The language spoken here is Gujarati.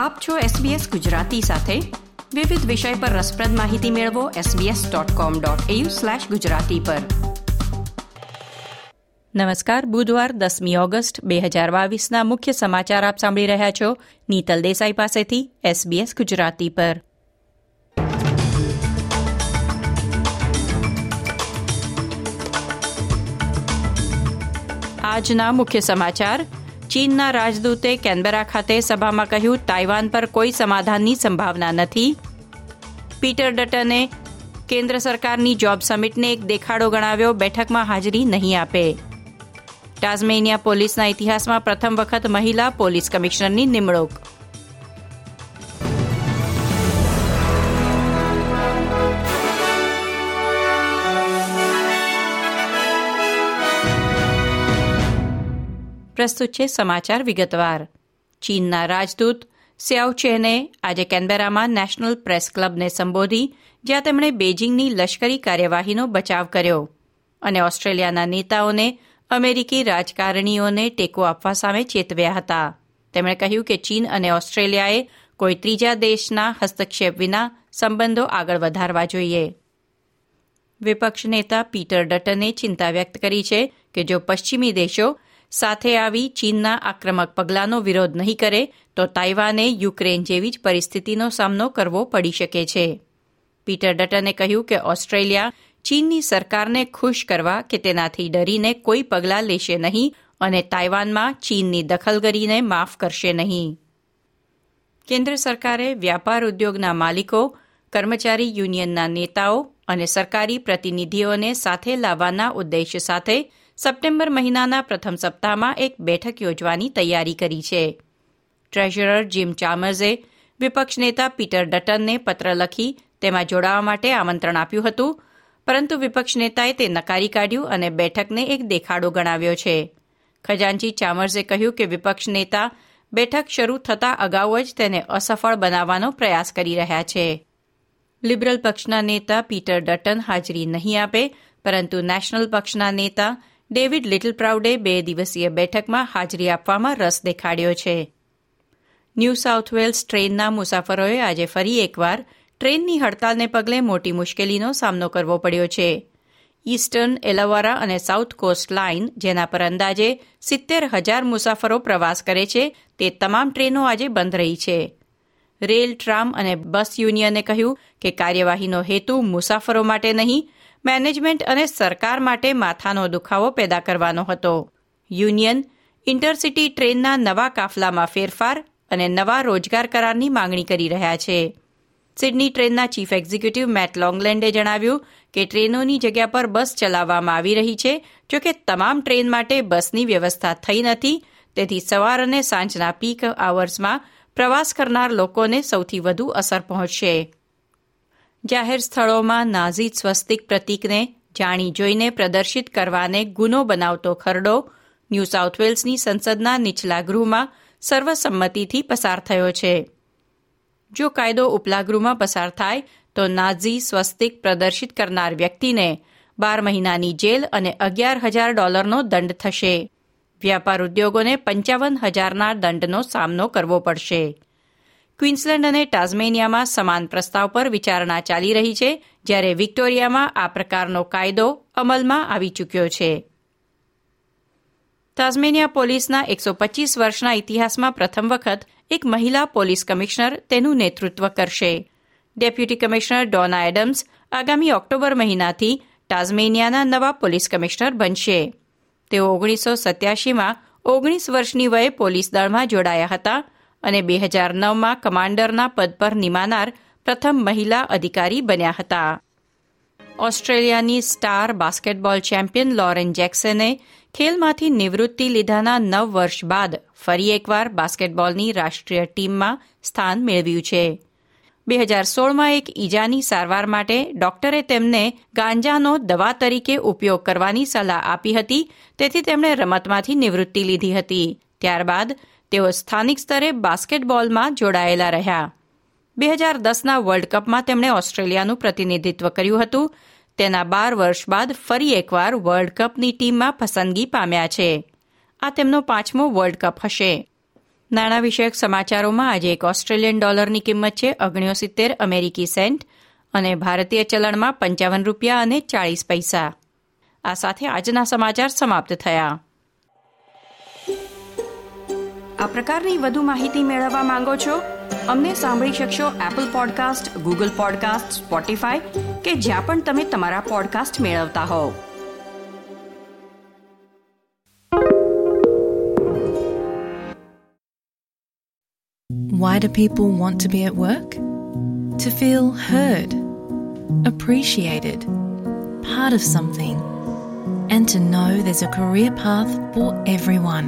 આપ છો SBS ગુજરાતી સાથે. વિવિધ વિષય પર રસપ્રદ માહિતી મેળવો sbs.com.au/gujarati પર. નમસ્કાર, બુધવાર દસમી ઓગસ્ટ બે હજાર બાવીસના મુખ્ય સમાચાર આપ સાંભળી રહ્યા છો નીતલ દેસાઈ પાસેથી SBS ગુજરાતી પર. આજના મુખ્ય સમાચાર ચીનના રાજદૂતે કેનબેરા ખાતે સભામાં કહ્યું, તાઇવાન પર કોઈ સમાધાનની સંભાવના નથી. પીટર ડટને કેન્દ્ર સરકારની જોબ સમિટને એક દેખાડો ગણાવ્યો, બેઠકમાં હાજરી નહીં આપે. ટાઝમેનિયા પોલીસના ઇતિહાસમાં પ્રથમ વખત મહિલા પોલીસ કમિશનરની નિમણૂક. પ્રસ્તુત છે સમાચાર વિગતવાર. ચીનના રાજદૂત સ્યાવ ચેને આજે કેનબેરામાં નેશનલ પ્રેસ ક્લબને સંબોધી, જ્યાં તેમણે બેઇજિંગની લશ્કરી કાર્યવાહીનો બચાવ કર્યો અને ઓસ્ટ્રેલિયાના નેતાઓને અમેરિકી રાજકારણીઓને ટેકો આપવા સામે ચેતવ્યા હતા. તેમણે કહ્યું કે ચીન અને ઓસ્ટ્રેલિયાએ કોઈ ત્રીજા દેશના હસ્તક્ષેપ વિના સંબંધો આગળ વધારવા જોઈએ. વિપક્ષ નેતા પીટર ડટને ચિંતા વ્યક્ત કરી છે કે જો પશ્ચિમી દેશો સાથે આવી ચીનના આક્રમક પગલાંનો વિરોધ નહીં કરે, તો તાઇવાને યુક્રેન જેવી જ પરિસ્થિતિનો સામનો કરવો પડી શકે છે. પીટર ડટને કહ્યું કે ઓસ્ટ્રેલિયા ચીનની સરકારને ખુશ કરવા કે તેનાથી ડરીને કોઈ પગલાં લેશે નહીં અને તાઇવાનમાં ચીનની દખલગીરીને માફ કરશે નહીં. કેન્દ્ર સરકારે વ્યાપાર ઉદ્યોગના માલિકો, કર્મચારી યુનિયનના નેતાઓ અને સરકારી પ્રતિનિધિઓને સાથે લાવવાના ઉદ્દેશ્ય સાથે સપ્ટેમ્બર મહિનાના પ્રથમ સપ્તાહમાં એક બેઠક યોજવાની તૈયારી કરી છે. ટ્રેઝરર જીમ ચામર્સે વિપક્ષ નેતા પીટર ડટનને પત્ર લખી તેમાં જોડાવા માટે આમંત્રણ આપ્યું હતું, પરંતુ વિપક્ષ નેતાએ તે નકારી કાઢ્યું અને બેઠકને એક દેખાડો ગણાવ્યો છે. ખજાનચી ચામર્સે કહ્યું કે વિપક્ષ નેતા બેઠક શરૂ થતાં અગાઉ જ તેને અસફળ બનાવવાનો પ્રયાસ કરી રહ્યા છે. લિબરલ પક્ષના નેતા પીટર ડટન હાજરી નહીં આપે, પરંતુ નેશનલ પક્ષના નેતા ડેવિડ લિટલ પ્રાઉડે બે દિવસીય બેઠકમાં હાજરી આપવામાં રસ દેખાડ્યો છે. ન્યૂ સાઉથ વેલ્સ ટ્રેનના મુસાફરોએ આજે ફરી એકવાર ટ્રેનની હડતાલને પગલે મોટી મુશ્કેલીનો સામનો કરવો પડ્યો છે. ઇસ્ટર્ન એલાવારા અને સાઉથ કોસ્ટ લાઇન, જેના પર અંદાજે સિત્તેર હજાર મુસાફરો પ્રવાસ કરે છે, તે તમામ ટ્રેનો આજે બંધ રહી છે. રેલ, ટ્રામ અને બસ યુનિયને કહ્યું કે કાર્યવાહીનો હેતુ મુસાફરો માટે નહીં મેનેજમેન્ટ અને સરકાર માટે માથાનો દુખાવો પેદા કરવાનો હતો. યુનિયન, ઇન્ટરસિટી ટ્રેનના નવા કાફલામાં ફેરફાર અને નવા રોજગાર કરારની માંગણી કરી રહ્યા છે. સિડની ટ્રેનના ચીફ એક્ઝિક્યુટિવ મેટ લોંગલેન્ડે જણાવ્યું કે ટ્રેનોની જગ્યા પર બસ ચલાવવામાં આવી રહી છે, જોકે તમામ ટ્રેન માટે બસની વ્યવસ્થા થઈ નથી. તેથી સવાર અને સાંજના પીક આવર્સમાં પ્રવાસ કરનાર લોકોને સૌથી વધુ અસર પહોંચશે. જાહેર સ્થળોમાં નાઝી સ્વસ્તિક પ્રતીકને જાણી જોઈને પ્રદર્શિત કરવાને ગુનો બનાવતો ખરડો ન્યૂ સાઉથ વેલ્સની સંસદના નીચલા ગૃહમાં સર્વસંમતિથી પસાર થયો છે. જો કાયદો ઉપલા ગૃહમાં પસાર થાય, તો નાઝી સ્વસ્તિક પ્રદર્શિત કરનાર વ્યક્તિને બાર મહિનાની જેલ અને અગિયાર હજાર ડોલરનો દંડ થશે. વ્યાપાર ઉદ્યોગોને પંચાવન હજારના દંડનો સામનો કરવો પડશે. ક્વીન્સલેન્ડ અને ટાઝમેનિયામાં સમાન પ્રસ્તાવ પર વિચારણા ચાલી રહી છે, જ્યારે વિક્ટોરિયામાં આ પ્રકારનો કાયદો અમલમાં આવી ચૂક્યો છે. તાઝમેનિયા પોલીસના એકસો પચીસ વર્ષના ઇતિહાસમાં પ્રથમ વખત એક મહિલા પોલીસ કમિશનર તેનું નેતૃત્વ કરશે. ડેપ્યુટી કમિશનર ડોના એડમ્સ આગામી ઓક્ટોબર મહિનાથી ટાઝમેનિયાના નવા પોલીસ કમિશનર બનશે. તેઓ ઓગણીસો સત્યાસીમાં ઓગણીસ વર્ષની વયે પોલીસ દળમાં જોડાયા હતા અને બે હજાર નવમાં કમાન્ડરના પદ પર નિમાનાર પ્રથમ મહિલા અધિકારી બન્યા હતા. ઓસ્ટ્રેલિયાની સ્ટાર બાસ્કેટબોલ ચેમ્પિયન લોરેન જેક્સને ખેલમાંથી નિવૃત્તિ લીધાના નવ વર્ષ બાદ ફરી એકવાર બાસ્કેટબોલની રાષ્ટ્રીય ટીમમાં સ્થાન મેળવ્યું છે. બે હજાર સોળમાં એક ઈજાની સારવાર માટે ડોક્ટરે તેમને ગાંજાનો દવા તરીકે ઉપયોગ કરવાની સલાહ આપી હતી, તેથી તેમણે રમતમાંથી નિવૃત્તિ લીધી હતી. ત્યારબાદ તેઓ સ્થાનિક સ્તરે બાસ્કેટબોલમાં જોડાયેલા રહ્યા. બે હજાર દસના વર્લ્ડ કપમાં તેમણે ઓસ્ટ્રેલિયાનું પ્રતિનિધિત્વ કર્યું હતું. તેના બાર વર્ષ બાદ ફરી એકવાર વર્લ્ડ કપની ટીમમાં પસંદગી પામ્યા છે. આ તેમનો પાંચમો વર્લ્ડ કપ હશે. નાણાં વિષયક સમાચારોમાં આજે એક ઓસ્ટ્રેલિયન ડોલરની કિંમત છે ઓગણ્યોસિત્તેર અમેરિકી સેન્ટ અને ભારતીય ચલણમાં પંચાવન રૂપિયા અને ચાળીસ પૈસા. આ સાથે આજના સમાચાર સમાપ્ત થયા. આ પ્રકારની વધુ માહિતી મેળવવા માંગો છો અમને સાંભળી શકશો Apple podcast Google podcast Spotify કે જ્યાં પણ તમે તમારા પોડકાસ્ટ મેળવતા હોવ Why do people want to be at work? To feel heard, appreciated, part of something, and to know there's a career path for everyone.